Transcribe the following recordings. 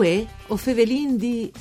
Uè, o fevelin di...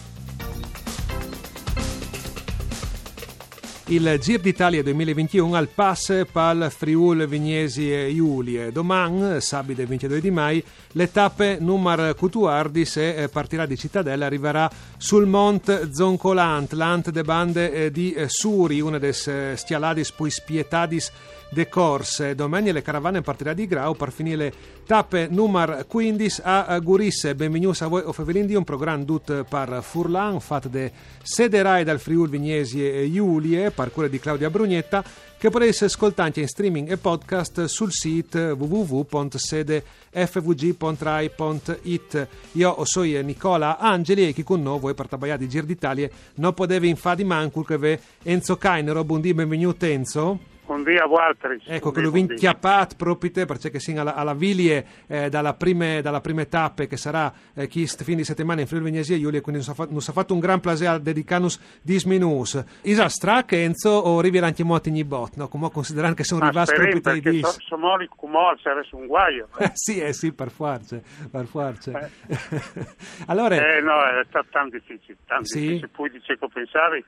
Il Gir d'Italia 2021 al pass pal Friul Vignesi e Giulie. Domani, sabato 22 di mai, le tappe numero Cutuardis e eh, partirà di Cittadella arriverà sul Mont Zoncolant, l'ant de bande eh, di eh, Suri, una des stialadis pui spietadis de corse. Domani le caravane partirà di Grau per finire tappe numero 15 a Gurisse. Benvenuti a voi o Fevelindi, un programma dut par Furlan, fatto de Sederai dal Friul Vignesi e Giulie, per cura di Claudia Brugnetta, che potete ascoltare in streaming e podcast sul sito www.sedefvg.rai.it. Io sono Nicola Angeli e chi con noi voi per tabaiare di Gir d'Italia non potevi infatti mancul che Enzo Cainero, buondì, benvenuto Enzo. Buongiorno a Walter. Ecco, che lo vinti chiappat proprio perché alla, alla Vilie eh, dalla, prime, dalla prima tappa che sarà eh, chi fin di settimana in Friuli Venezia e Giulia, quindi non si ha fatto un gran piacere a dedicarnos 10 minuti. Isa strac Enzo o arriverà anche ogni bot, no? Come considerando che sono rimasti proprio dei dis. So, somoli cumol, sarebbe un guaio. Eh, sì, eh sì, per forza, per forza. Eh. allora... Eh no, è stato tanto difficile, tanto sì? difficile. Poi dice che pensavi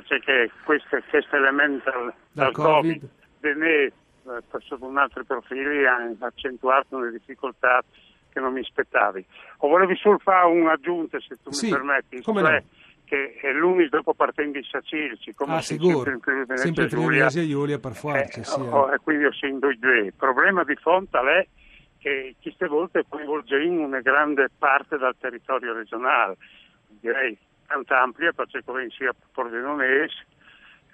perché questo, questo elemento dal, dal Covid, COVID ne, sotto un altro profilo ha accentuato le difficoltà che non mi aspettavi. O volevi solo fare un'aggiunta, se tu sì, mi permetti, cioè no? che è l'unico dopo partendo in Sacilci, come ah, sicuro. sempre, in Giulia, Giulia per forza. Eh, sì, oh, quindi ho sentito i due. Il problema di fronte è che queste volte coinvolge in una grande parte del territorio regionale, direi tanto ampia perché come sia Pordenonese,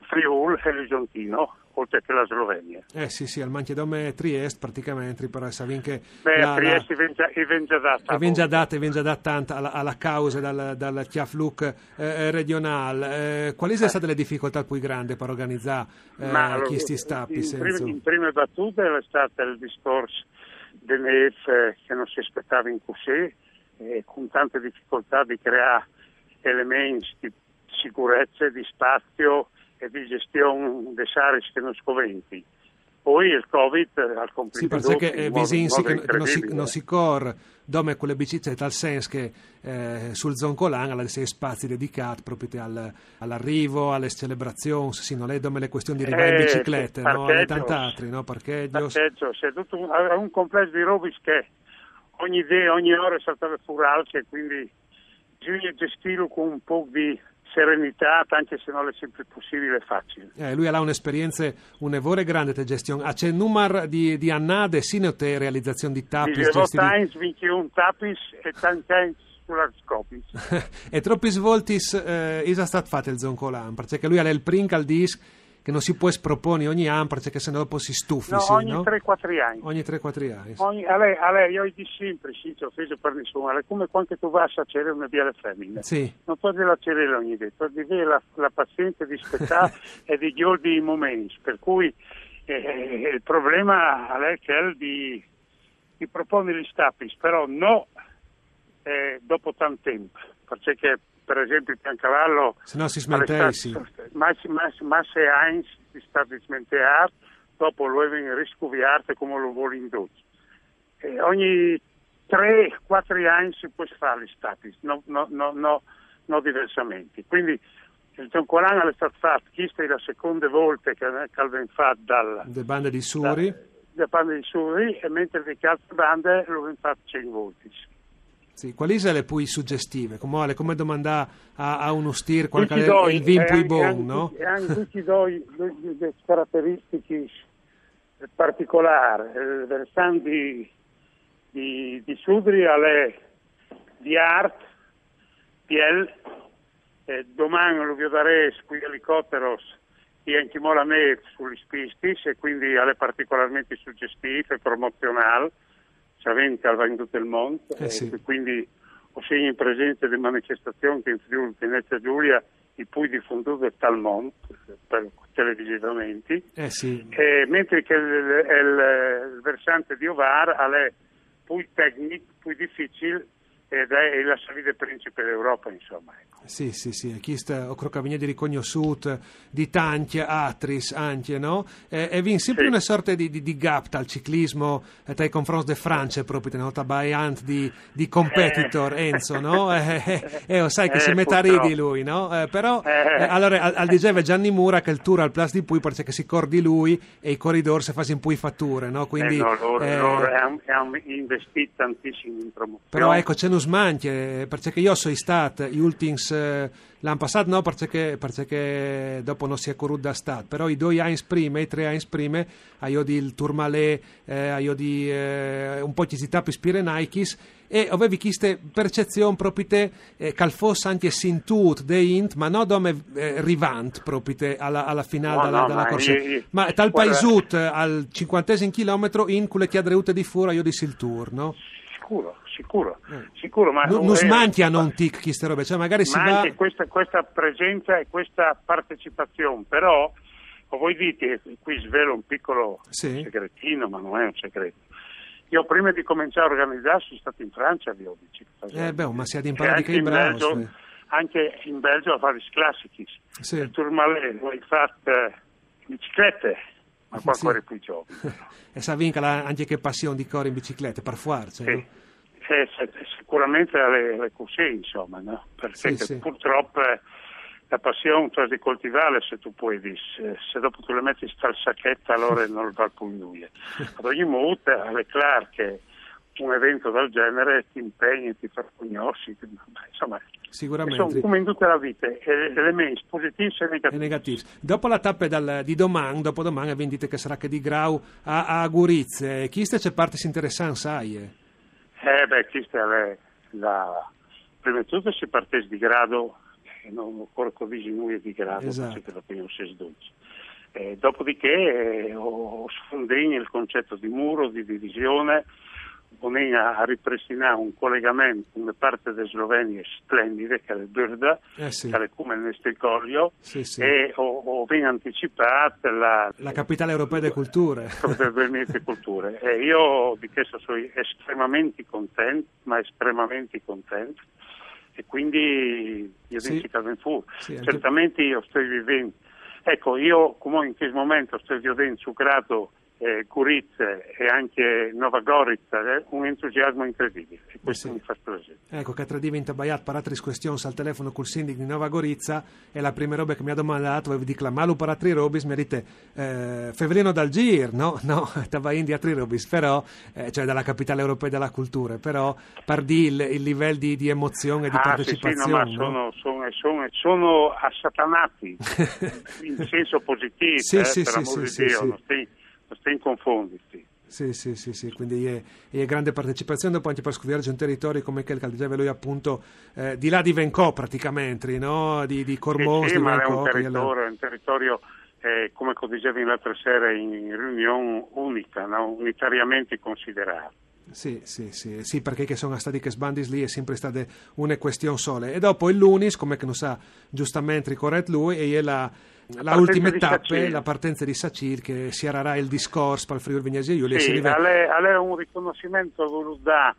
Friul e Legiantino, oltre che la Slovenia. Eh sì, sì, al Manchedome Trieste praticamente, però sapete che... Beh, la, a Trieste la, è ben già data. È ben già data, è ben già data tanta alla, alla causa dal, dal Chiafluc eh, eh regionale. Eh, quali sono state le difficoltà più grandi per organizzare eh, questi stappi? In, prime, in prime battute è stato il discorso dell'EF che non si aspettava in Cusè, con tante difficoltà di creare elementi di sicurezza, di spazio e di gestione dei saris che non scoventi. Poi il Covid ha complicato Sì, perché eh, visinsi che non si, non si cor dove con le biciclette, tal senso che eh, sul Zoncolan alla sei spazi dedicati proprio al, all'arrivo, alle celebrazioni, sì, non è dove le questioni di arrivare eh, in biciclette, no? e tanti altri, no? Parcheggio. Parcheggio, c'è tutto un, un complesso di robis che ogni, idea, ogni ora saltava fuori e quindi bisogna gestirlo con un po' di serenità, anche se non è sempre possibile e facile. Eh, lui ha un'esperienza un'evore grande di gestione. Ha c'è un numero di, di annate, sino te realizzazione di tapis? Di Times, 21 tapis e tanti e troppi svoltis, eh, è stato fatto il Zoncolan? Perché lui ha il print al disc che non si può esproponi ogni anno perché se no dopo si stufi. No, sì, ogni no? 3-4 anni. Ogni 3-4 anni. Ogni, a, lei, a lei, io di sempre, sì, ci ho offeso per nessuno, è come quando tu vai a cercare una via alle femmine. Sì. Non puoi dire la cerella ogni volta, devi avere la, la pazienza di aspettare e di gli momenti, per cui eh, eh, il problema a lei è di, di proporre gli stappi, però no eh, dopo tanto tempo, perché per esempio il Piancavallo se no si smente sì. ma, ma, ma se Heinz si sta di smenteare dopo lo viene riscoviato come lo vuole indotto e ogni 3-4 anni si può fare gli stati no, no, no, no, no diversamente. Quindi il Zoncolan è stato fatto questa è la seconda volta che, che viene fatto dal le bande di Suri. Da, le bande di Suri e mentre le altre bande lo viene fatto 100 volte sì, quali sono le più suggestive? Come, come domandare a, a uno stir qual è il vin più buono, no? E anche tutti due le caratteristiche particolari. Il versante di, di, di Sudria è di art, piel, e domani lo vedremo con gli elicotteri e anche la me sugli spisti e quindi è particolarmente suggestiva e promozionale Savente al in tutto il mondo eh sì. e quindi ho segno in presenza di manifestazioni che in Friuli Venezia Giulia i più diffondute tal mondo per televisivamente eh sì. e, mentre che il, il, il, versante di Ovar è più tecnico, più difficile ed è la salita principe d'Europa, insomma. Ecco. Sì, sì, sì, questo ho crocavigno di riconosciuto di tanti atris anche, no? E, e vi sempre Sì. una sorta di, di, di gap dal ciclismo eh, tra i confronti de Francia proprio, no? Tabaiant di, di competitor, Enzo, no? E eh, eh, oh, sai che Eh, si mette a ridi lui, no? Eh, però, Eh. eh, allora, al, al diceva Gianni Mura che il tour al Plus di Pui perché si cordi lui e i corridor si fa in Pui fatture, no? Quindi, Eh, no, loro, eh, loro hanno, investito tantissimo in promozione. però ecco, c'è un smanche, perché io sono stato gli ultimi eh, l'anno passato no, perché, perché dopo non si è corrut da stat, però i due anni prima, i tre anni prima, a io di il Tourmalet, eh, a io di eh, un po' ci tappi Spirenaikis, e avevi queste percezioni proprio te, eh, che fosse anche sintut de int, ma non come eh, rivant proprio te alla, alla finale No, dalla, no, dalla ma corsa. io- ma tal guarda- paesut eh, al cinquantesimo chilometro in quelle chiadreute di fura io dissi il tour, no? Sicuro, sicuro, Eh. sicuro. Ma, non non eh, smantiano un tic queste robe, cioè magari si ma va... questa, questa presenza e questa partecipazione, però voi dite, qui svelo un piccolo Sì. segretino, ma non è un segreto. Io prima di cominciare a organizzare sono stato in Francia, vi ho detto. Eh, beh, ma si ha di E imparare di anche che in. Belgio, sì. anche in Belgio a fare i classici. Sì. Il Tourmalet, voi fate biciclette, ma qua Sì. corre più giovane. e sa vinca anche che passione di correre in bicicletta, per forza. Sì. no? Eh, se- sicuramente alle, alle corse, insomma, no? perché Sì, purtroppo eh, la passione tu di coltivarla se tu puoi dire, se, dopo tu le metti sta al sacchetto allora non va più lui. Ad ogni modo è chiaro che un evento del genere ti impegni, ti fa conosci, ti- insomma, Sicuramente. sono come in tutta la vita, eh, elementi positivi e negativi. negativo. Dopo la tappa dal- di domani, dopo domani, detto che sarà che di Grau a, a Gurizze. Chi sta c'è parti interessanti, sai? Eh? Eh beh, questa è la... Prima di tutto si partesse di grado, e non ancora così noi di grado, Esatto. perché la prima si sdolce. Eh, dopodiché eh, ho sfondegno il concetto di muro, di divisione, venendo a, a ripristinare un collegamento con le parti della Slovenia splendide, che è il Birda, Eh sì. che è come il Nestricoglio, Sì, sì. e ho, ho ben anticipato la, La capitale europea delle culture. probabilmente culture. E io di questo sono estremamente contento, ma estremamente contento. E quindi io Sì. dico che fu. Sì, anche- Certamente io sto vivendo. Ecco, io comunque in questo momento sto vivendo su grado eh, Curizze e anche Nova Gorizia, eh, un entusiasmo incredibile. E questo Sì. mi fa piacere. Ecco, che tra diventa baiat per altre questioni al telefono col sindaco di Nova Gorizia e la prima roba che mi ha domandato, avevo detto, malu per altri robis, mi ha detto, eh, Fevelino dal Gir, no? No, stava in di altri robis, però, eh, cioè dalla capitale europea della cultura, però, per di il, il livello di, di emozione e di Ah, sì, sì, no, partecipazione, ma no? sono, sono, sono, sono assatanati in senso positivo, Sì, eh, sì, per sì, amor di sì, sì, Dio, sì. non in confonderti. Sì, sì, sì, sì, quindi è, è grande partecipazione dopo anche per scoprire un territorio come quel che diceva lui appunto eh, di là di Vencò praticamente, no? Di, di Cormos, Sì, di ma è Vencò, un è territorio, è un territorio eh, come dicevi l'altra sera in riunione, unica, no? unitariamente considerato. Sì, sì, sì, sì, perché che sono stati che sbandis lì è sempre stata una questione sola. E dopo il lunis, come che non sa giustamente ricorret lui, e la, la Partenza ultima tappa, la partenza di Sacir, che si arrà il discorso per il Friuli Vignesi Giulia. Sì, arriva- a lei, a lei un riconoscimento voluto da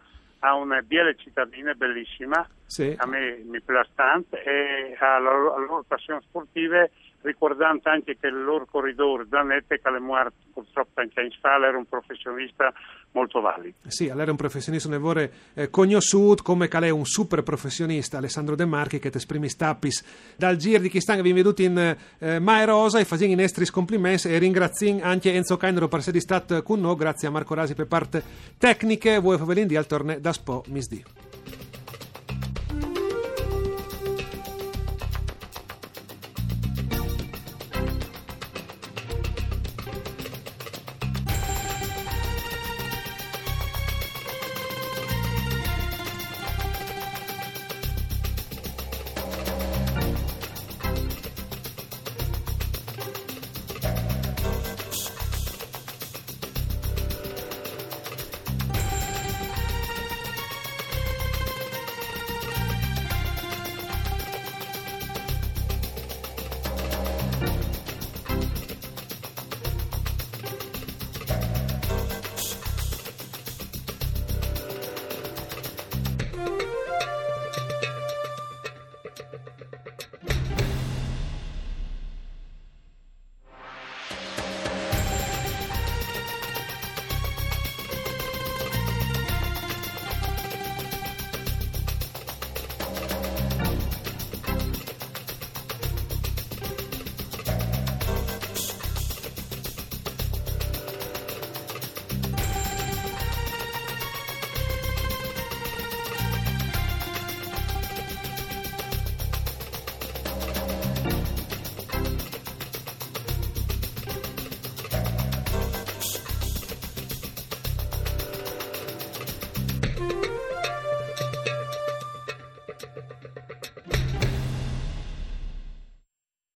a una biele cittadina bellissima, Sì. a me mi piace tanto, e alla loro, alle loro passioni sportive, ricordando anche che il loro corridore Zanette, morto purtroppo anche in Sfala, era un professionista molto valido. Sì, allora è un professionista nevore eh, conosciuto come calè un super professionista Alessandro De Marchi che ti esprimi stappis dal giro di chi stanno vi veduti in eh, Mae Rosa e facendo in estris complimenti. E ringrazio anche Enzo Cainero per essere stato con noi. Grazie a Marco Rasi per parte tecniche. Voi favelin di al torne da Spo Misdi